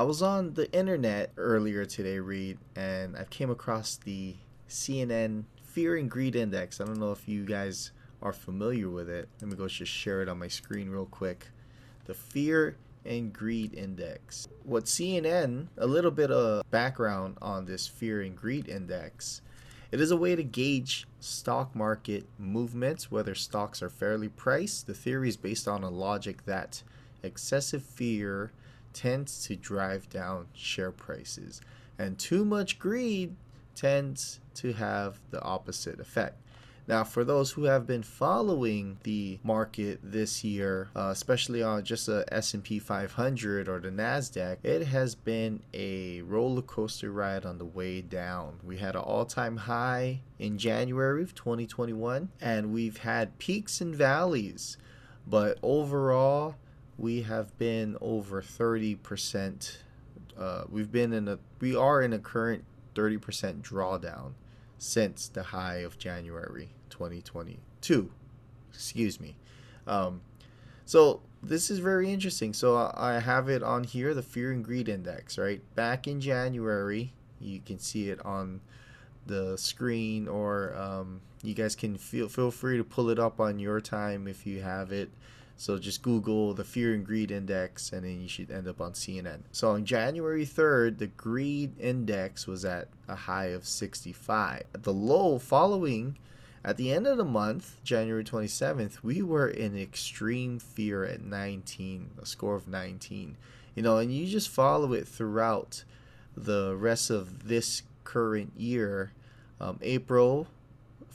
I was on the internet earlier today, Reid, and I came across the CNN Fear and Greed Index. I don't know if you guys are familiar with it. Let me go just share it on my screen real quick. The Fear and Greed Index. What CNN, a little bit of background on this Fear and Greed Index. It is a way to gauge stock market movements, whether stocks are fairly priced. The theory is based on a logic that excessive fear tends to drive down share prices, and too much greed tends to have the opposite effect. Now, for those who have been following the market this year, uh, especially on just the S&P 500 or the Nasdaq, it has been a roller coaster ride on the way down. We had an all-time high in January of 2021, and we've had peaks and valleys, but overall, we have been over 30%. Uh, we've been in a we are in a current 30% drawdown since the high of January 2022. Excuse me. Um, so this is very interesting. So I have it on here, the Fear and Greed Index, right? Back in January, you can see it on the screen, or um, you guys can feel feel free to pull it up on your time if you have it. So just Google the Fear and Greed Index, and then you should end up on CNN. So on January 3rd, the Greed Index was at a high of 65. At the low following, at the end of the month, January 27th, we were in extreme fear at 19, a score of 19. You know, and you just follow it throughout the rest of this current year. Um, April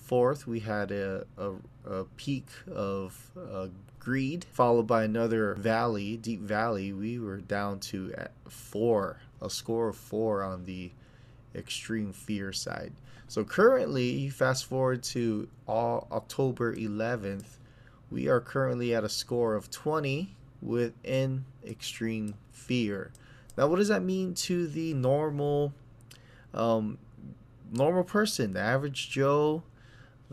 4th, we had a, a, a peak of uh, greed, followed by another valley, deep valley. We were down to four, a score of four on the extreme fear side. So currently, you fast forward to all October 11th, we are currently at a score of 20 within extreme fear. Now, what does that mean to the normal, um, normal person, the average Joe,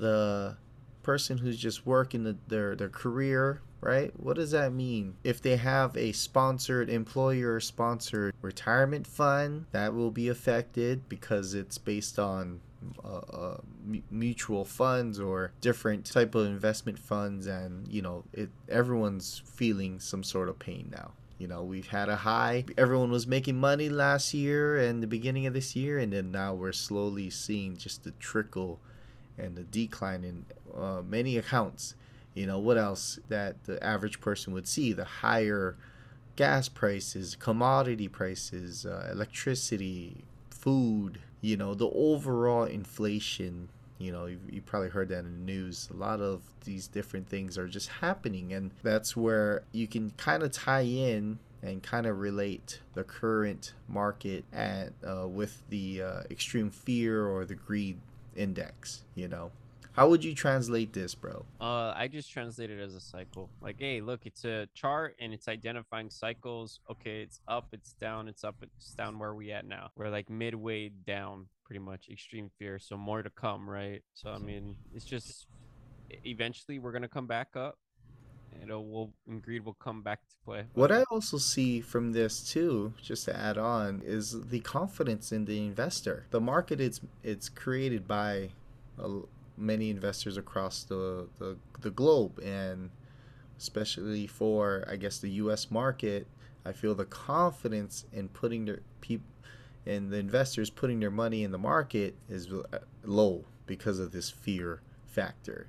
the person who's just working the, their their career right? What does that mean? If they have a sponsored employer sponsored retirement fund that will be affected because it's based on uh, uh, mutual funds or different type of investment funds and you know it everyone's feeling some sort of pain now. You know we've had a high everyone was making money last year and the beginning of this year and then now we're slowly seeing just the trickle and the decline in uh, many accounts. You know, what else that the average person would see? The higher gas prices, commodity prices, uh, electricity, food, you know, the overall inflation. You know, you, you probably heard that in the news. A lot of these different things are just happening, and that's where you can kind of tie in and kind of relate the current market at uh, with the uh, extreme fear or the greed index, you know. How would you translate this, bro? Uh, I just translate it as a cycle. Like, hey, look, it's a chart and it's identifying cycles. Okay, it's up, it's down, it's up, it's down. Where we at now? We're like midway down, pretty much. Extreme fear. So more to come, right? So I mean, it's just eventually we're gonna come back up. And it will and greed will come back to play. What I also see from this too, just to add on, is the confidence in the investor. The market is it's created by a, many investors across the, the the globe, and especially for I guess the U.S. market, I feel the confidence in putting their people and the investors putting their money in the market is low because of this fear factor.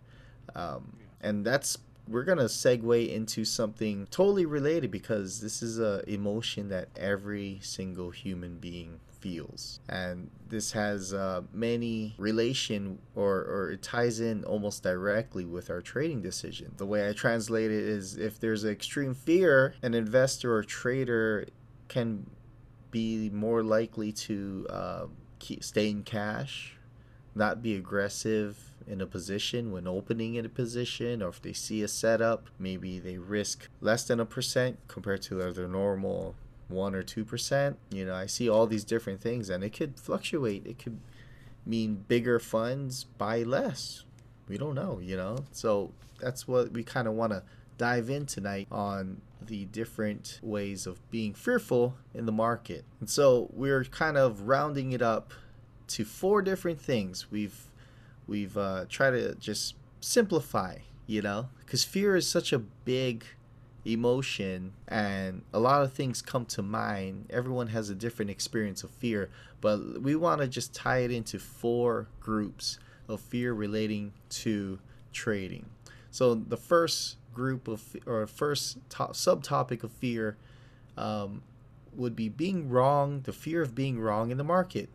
Um, and that's we're gonna segue into something totally related because this is a emotion that every single human being feels. And this has uh, many relation or, or it ties in almost directly with our trading decision. The way i translate it is if there's extreme fear an investor or trader can be more likely to uh, keep, stay in cash not be aggressive in a position when opening in a position or if they see a setup maybe they risk less than a percent compared to their normal one or two percent you know i see all these different things and it could fluctuate it could mean bigger funds buy less we don't know you know so that's what we kind of want to dive in tonight on the different ways of being fearful in the market. And so we're kind of rounding it up to four different things. We've we've uh, tried to just simplify, you know, because fear is such a big emotion and a lot of things come to mind. Everyone has a different experience of fear, but we want to just tie it into four groups of fear relating to trading. So the first group of or first top, subtopic of fear um, would be being wrong, the fear of being wrong in the market,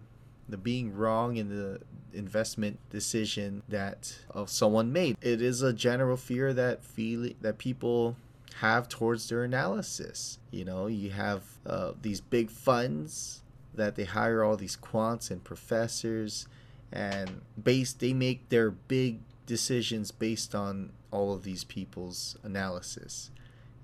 the being wrong in the investment decision that uh, someone made. It is a general fear that feel that people have towards their analysis. You know, you have uh, these big funds that they hire all these quants and professors, and base they make their big decisions based on all of these people's analysis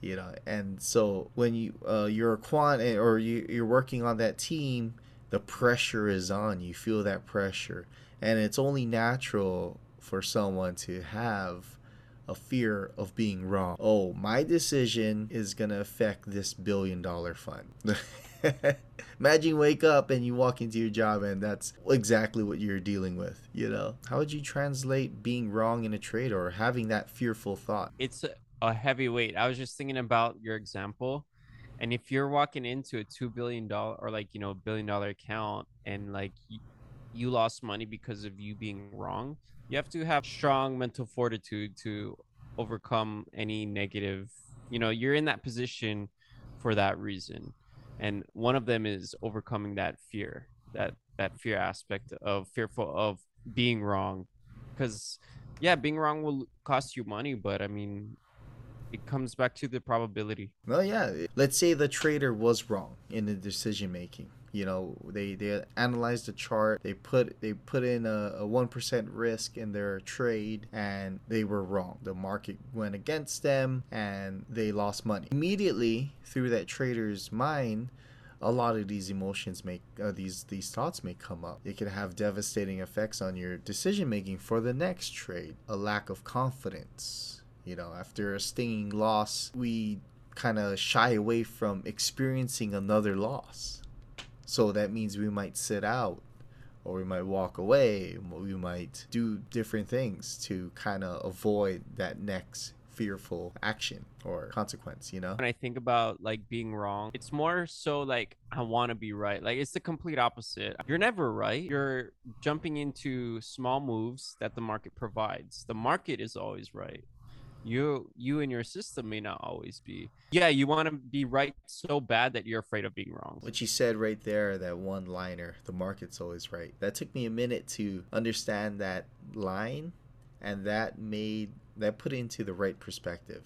you know and so when you uh, you're a quant or you, you're working on that team the pressure is on you feel that pressure and it's only natural for someone to have a fear of being wrong oh my decision is going to affect this billion dollar fund Imagine wake up and you walk into your job and that's exactly what you're dealing with, you know? How would you translate being wrong in a trade or having that fearful thought? It's a, heavy weight. I was just thinking about your example. And if you're walking into a $2 billion or like, you know, billion dollar account and like you, lost money because of you being wrong, you have to have strong mental fortitude to overcome any negative, you know, you're in that position for that reason. And one of them is overcoming that fear that that fear aspect of fearful of being wrong. Because yeah being wrong will cost you money but i mean it comes back to the probability. Well yeah let's say the trader was wrong in the decision making you know they they analyzed the chart they put they put in a, a 1% risk in their trade and they were wrong. The market went against them and they lost money. Immediately through that trader's mind a lot of these emotions make uh, these these thoughts may come up. It can have devastating effects on your decision making for the next trade a lack of confidence. You know after a stinging loss we kind of shy away from experiencing another loss so that means we might sit out or we might walk away. We might do different things to kind of avoid that next fearful action or consequence, you know? When I think about like being wrong, it's more so like I want to be right. Like it's the complete opposite. You're never right. You're jumping into small moves that the market provides. The market is always right you you and your system may not always be yeah you want to be right so bad that you're afraid of being wrong. What you said right there that one liner the market's always right that took me a minute to understand that line and that made that put into the right perspective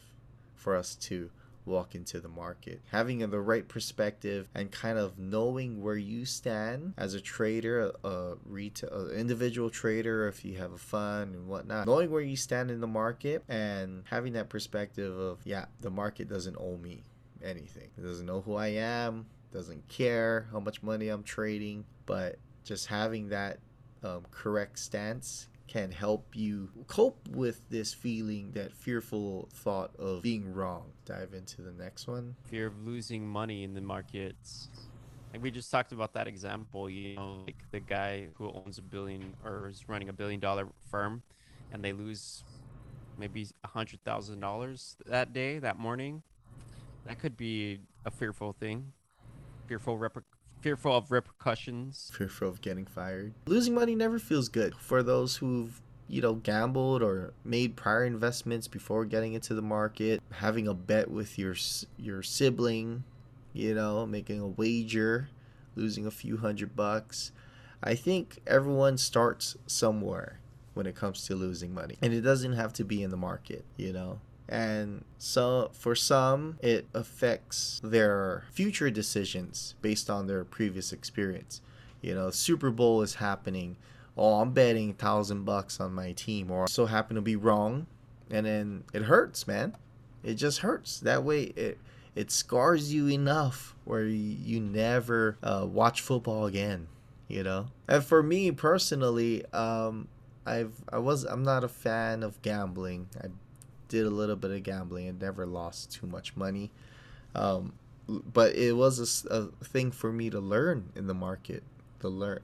for us to walk into the market. Having the right perspective and kind of knowing where you stand as a trader, a retail, individual trader, if you have a fund and whatnot, knowing where you stand in the market and having that perspective of, yeah, the market doesn't owe me anything. It doesn't know who I am, doesn't care how much money I'm trading, but just having that um, correct stance can help you cope with this feeling, that fearful thought of being wrong. Dive into the next one. Fear of losing money in the markets. Like we just talked about that example, you know, like the guy who owns a billion or is running a billion dollar firm and they lose maybe a hundred thousand dollars that day, that morning. That could be a fearful thing. Fearful rep- fearful of repercussions. Fearful of getting fired. Losing money never feels good for those who've you know gambled or made prior investments before getting into the market having a bet with your your sibling you know making a wager losing a few hundred bucks i think everyone starts somewhere when it comes to losing money and it doesn't have to be in the market you know and so for some it affects their future decisions based on their previous experience. You know super bowl is happening. Oh i'm betting a thousand bucks on my team or so happen to be wrong. And then it hurts man. It just hurts. That way it it scars you enough where you, you never uh, watch football again you know? And for me personally um i've i was i'm not a fan of gambling. I did a little bit of gambling and never lost too much money. Um, but it was a thing for me to learn in the market, to learn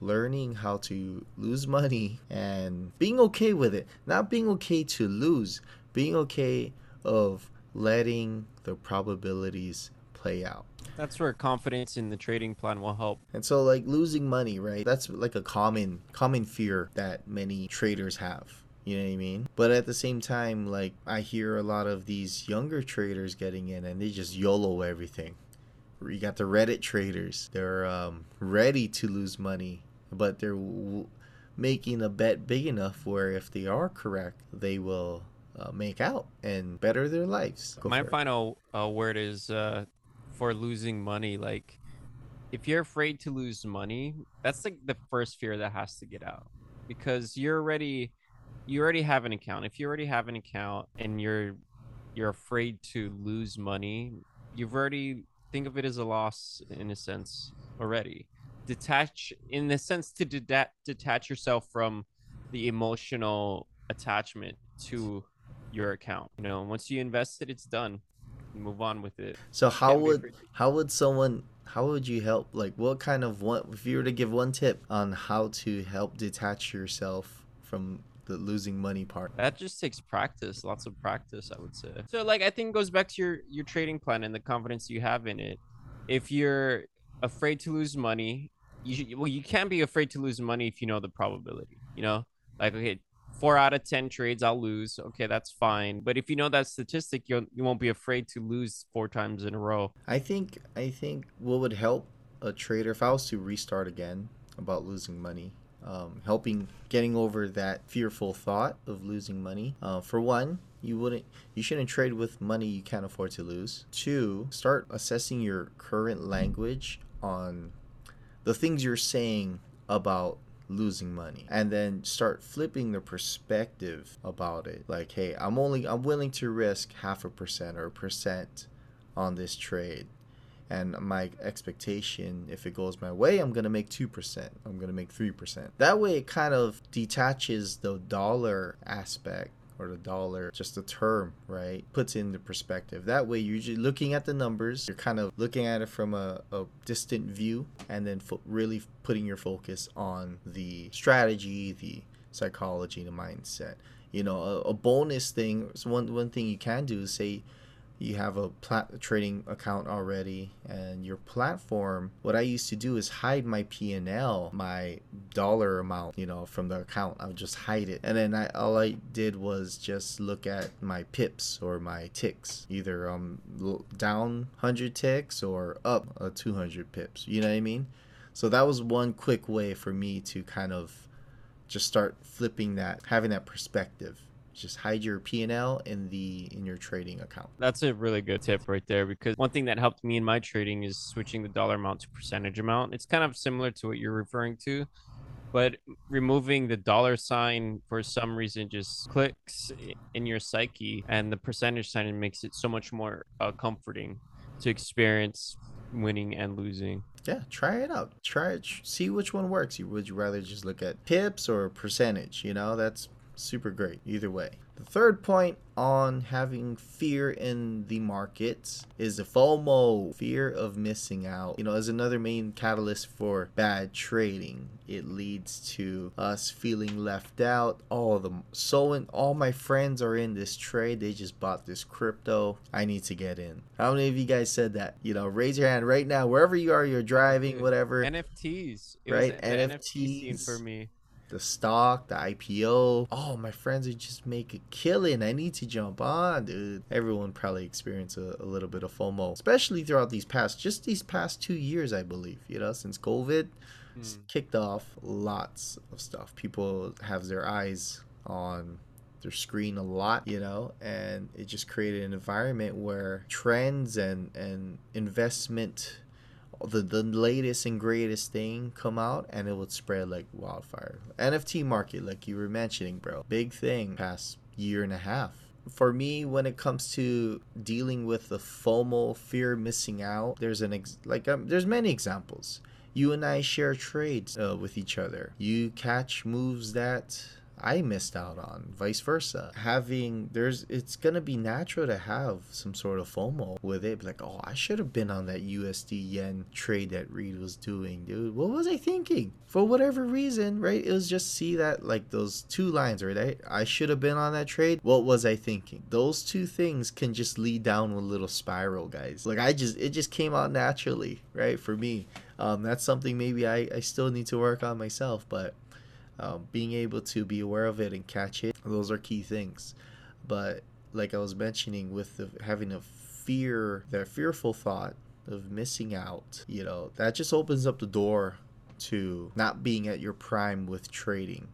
learning how to lose money and being okay with it. Not being okay to lose, being okay of letting the probabilities play out. That's where confidence in the trading plan will help. And so like losing money, right? That's like a common common fear that many traders have. You know what I mean? But at the same time, like I hear a lot of these younger traders getting in and they just YOLO everything. You got the Reddit traders. They're um, ready to lose money, but they're w- making a bet big enough where if they are correct, they will uh, make out and better their lives. Go My final uh, word is uh, for losing money. Like, if you're afraid to lose money, that's like the first fear that has to get out because you're already you already have an account. If you already have an account and you're you're afraid to lose money, you've already think of it as a loss in a sense already. Detach in the sense to deda- detach yourself from the emotional attachment to your account. You know, once you invest it, it's done. Move on with it. So how Can't would how would someone how would you help like what kind of one if you were to give one tip on how to help detach yourself from the losing money part? That just takes practice, lots of practice, I would say. So like I think it goes back to your your trading plan and the confidence you have in it. If you're afraid to lose money, you should, well you can't be afraid to lose money if you know the probability, you know? Like okay, 4 out of 10 trades I'll lose. Okay, that's fine. But if you know that statistic, you you won't be afraid to lose 4 times in a row. I think I think what would help a trader if I was to restart again about losing money, um, helping getting over that fearful thought of losing money. Uh, for one, you wouldn't you shouldn't trade with money you can't afford to lose. Two, start assessing your current language on the things you're saying about losing money and then start flipping the perspective about it like hey i'm only i'm willing to risk half a percent or a percent on this trade and my expectation if it goes my way i'm going to make 2% i'm going to make 3% that way it kind of detaches the dollar aspect or the dollar just the term right? Puts in the perspective. That way you're looking at the numbers you're kind of looking at it from a, a distant view and then fo- really putting your focus on the strategy the psychology the mindset. You know a, a bonus thing so one, one thing you can do is say you have a plat- trading account already and your platform what i used to do is hide my p&l my dollar amount you know from the account. I would just hide it. And then I, all i did was just look at my pips or my ticks either um down 100 ticks or up uh, 200 pips you know what i mean? So that was one quick way for me to kind of just start flipping that having that perspective just hide your p&l in the in your trading account. That's a really good tip right there because one thing that helped me in my trading is switching the dollar amount to percentage amount. It's kind of similar to what you're referring to, but removing the dollar sign for some reason just clicks in your psyche, and the percentage sign makes it so much more uh, comforting to experience winning and losing. yeah try it out. Try it. See which one works. You would you rather just look at pips or percentage? You know that's super great either way the third point on having fear in the markets is the FOMO, fear of missing out. You know, as another main catalyst for bad trading, it leads to us feeling left out. All the so in all my friends are in this trade. They just bought this crypto. I need to get in. How many of you guys said that? You know, raise your hand right now, wherever you are. You're driving, whatever. NFTs, it Right, NFTs NFT for me. The stock, the IPO. Oh, my friends are just making killing. I need to jump on, dude. Everyone probably experienced a, a little bit of FOMO, especially throughout these past, just these past two years, I believe. You know, since COVID Hmm. kicked off, lots of stuff. People have their eyes on their screen a lot, you know, and it just created an environment where trends and and investment the the latest and greatest thing come out and it would spread like wildfire. NFT market, like you were mentioning, bro, big thing past year and a half. For me, when it comes to dealing with the FOMO, fear missing out, there's an ex- like um, there's many examples. You and I share trades uh, with each other. You catch moves that I missed out on, vice versa. Having there's it's gonna be natural to have some sort of FOMO with it. Like, oh, I should have been on that USD yen trade that Reid was doing, dude. What was I thinking? For whatever reason, right? It was just see that like those two lines, right? I, I should have been on that trade. What was I thinking? Those two things can just lead down a little spiral, guys. Like I just it just came out naturally, right? For me. Um, that's something maybe I, I still need to work on myself, but um, being able to be aware of it and catch it those are key things. But like i was mentioning with the, having a fear that fearful thought of missing out you know that just opens up the door to not being at your prime with trading.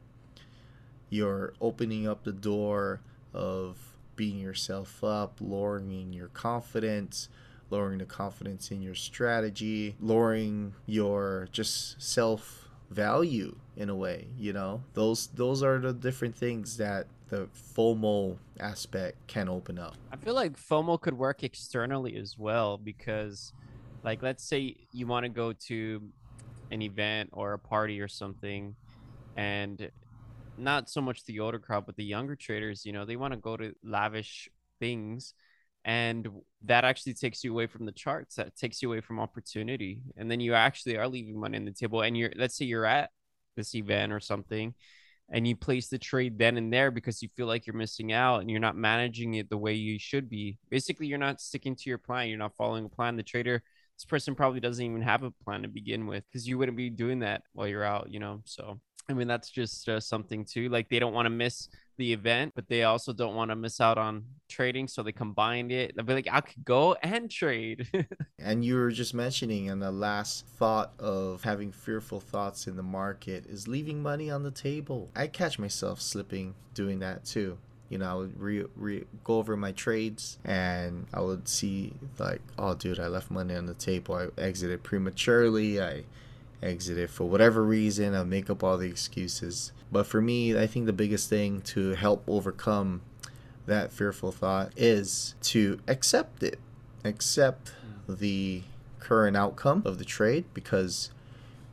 You're opening up the door of beating yourself up lowering your confidence lowering the confidence in your strategy lowering your just self value in a way you know those those are the different things that the FOMO aspect can open up. I feel like FOMO could work externally as well because, like, let's say you want to go to an event or a party or something, and not so much the older crowd, but the younger traders, you know, they want to go to lavish things and that actually takes you away from the charts that takes you away from opportunity and then you actually are leaving money on the table and you're let's say you're at this event or something and you place the trade then and there because you feel like you're missing out and you're not managing it the way you should be basically you're not sticking to your plan you're not following a plan the trader this person probably doesn't even have a plan to begin with because you wouldn't be doing that while you're out you know so I mean, that's just uh, something too. Like they don't want to miss the event, but they also don't want to miss out on trading. So they combined it. They'll be like, I could go and trade. and you were just mentioning, and the last thought of having fearful thoughts in the market is leaving money on the table. I catch myself slipping doing that too. You know, I would re, re, go over my trades and I would see, like, oh, dude, I left money on the table. I exited prematurely. I exit it for whatever reason. I'll make up all the excuses. But for me, I think the biggest thing to help overcome that fearful thought is to accept it. Accept mm. the current outcome of the trade because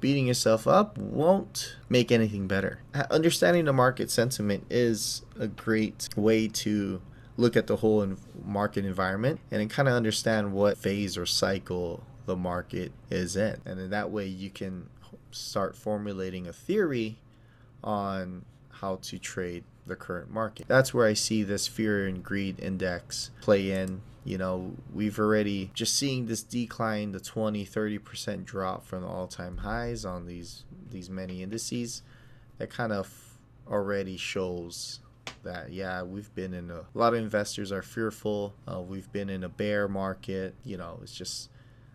beating yourself up won't make anything better. Uh, understanding the market sentiment is a great way to look at the whole market environment and kind of understand what phase or cycle the market is in. And in that way, you can start formulating a theory on how to trade the current market. That's where I see this fear and greed index play in. You know, we've already just seeing this decline, the 20, 30% drop from the all-time highs on these these many indices. That kind of already shows that yeah we've been in a, a lot of investors are fearful uh, we've been in a bear market you know it's just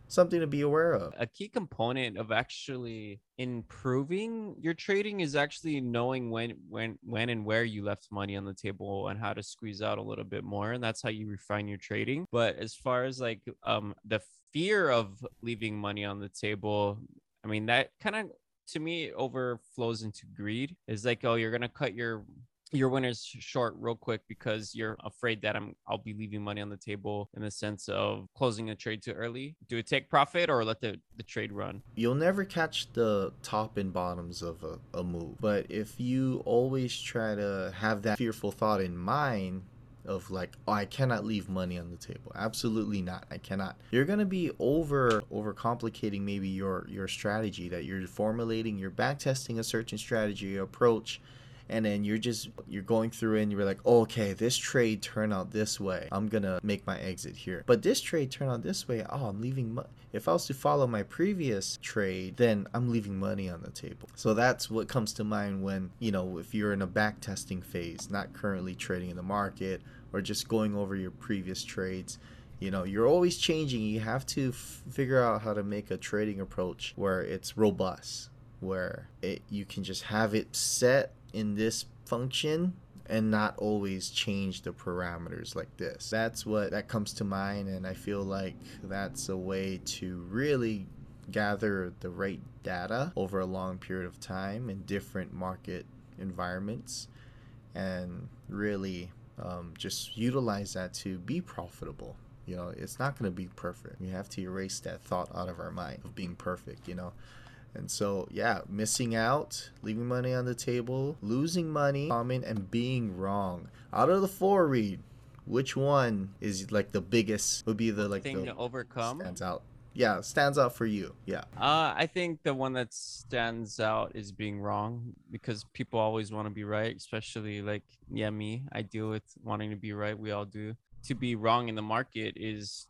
something to be aware of. A key component of actually improving your trading is actually knowing when when when and where you left money on the table and how to squeeze out a little bit more and that's how you refine your trading. But as far as like um the fear of leaving money on the table, I mean that kind of to me overflows into greed. Is like oh you're going to cut your your winners short real quick because you're afraid that I'm I'll be leaving money on the table in the sense of closing a trade too early. Do it take profit or let the, the trade run? You'll never catch the top and bottoms of a, a move. But if you always try to have that fearful thought in mind, of like oh i cannot leave money on the table absolutely not i cannot you're to be over over complicating maybe your your strategy that you're formulating you're back testing a certain strategy approach and then you're just you're going through and you're like oh, okay this trade turned out this way. I'm gonna make my exit here. But this trade turned out this way. Oh i'm leaving mo- if i was to follow my previous trade then i'm leaving money on the table. So that's what comes to mind when you know if you're in a back testing phase not currently trading in the market or just going over your previous trades you know you're always changing. You have to f- figure out how to make a trading approach where it's robust where it you can just have it set in this function and not always change the parameters like this. That's what that comes to mind and I feel like that's a way to really gather the right data over a long period of time in different market environments and really um, just utilize that to be profitable. You know, it's not going to be perfect. We have to erase that thought out of our mind of being perfect, you know And so, yeah, missing out, leaving money on the table, losing money, common, and being wrong. Out of the four, Reid which one is like the biggest? Would be the like thing the to overcome. stands out. Yeah, stands out for you. Yeah. Uh, I think the one that stands out is being wrong because people always want to be right, especially like yeah, me. I deal with wanting to be right. We all do. To be wrong in the market is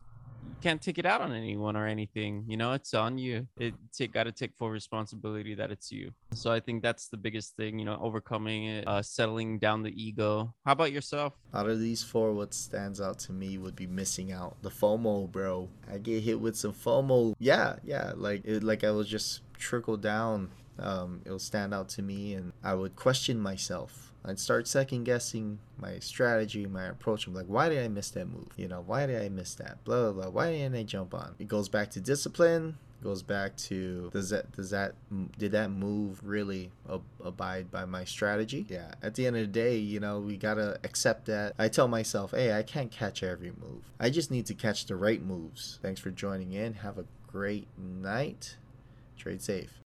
can't take it out on anyone or anything. You know, it's on you. It take got to take full responsibility that it's you. So I think that's the biggest thing. You know, overcoming it, uh, settling down the ego. How about yourself? Out of these four, what stands out to me would be missing out. The FOMO, bro. I get hit with some FOMO. Yeah, yeah. Like it, like I was just trickle down. Um, it'll stand out to me, and I would question myself. I'd start second guessing my strategy, my approach. I'm like, why did I miss that move? You know, why did I miss that? Blah blah blah. Why didn't I jump on? It goes back to discipline. Goes back to does that does that did that move really ab- abide by my strategy? Yeah. At the end of the day, you know, we gotta accept that. I tell myself, hey, I can't catch every move. I just need to catch the right moves. Thanks for joining in. Have a great night. Trade safe.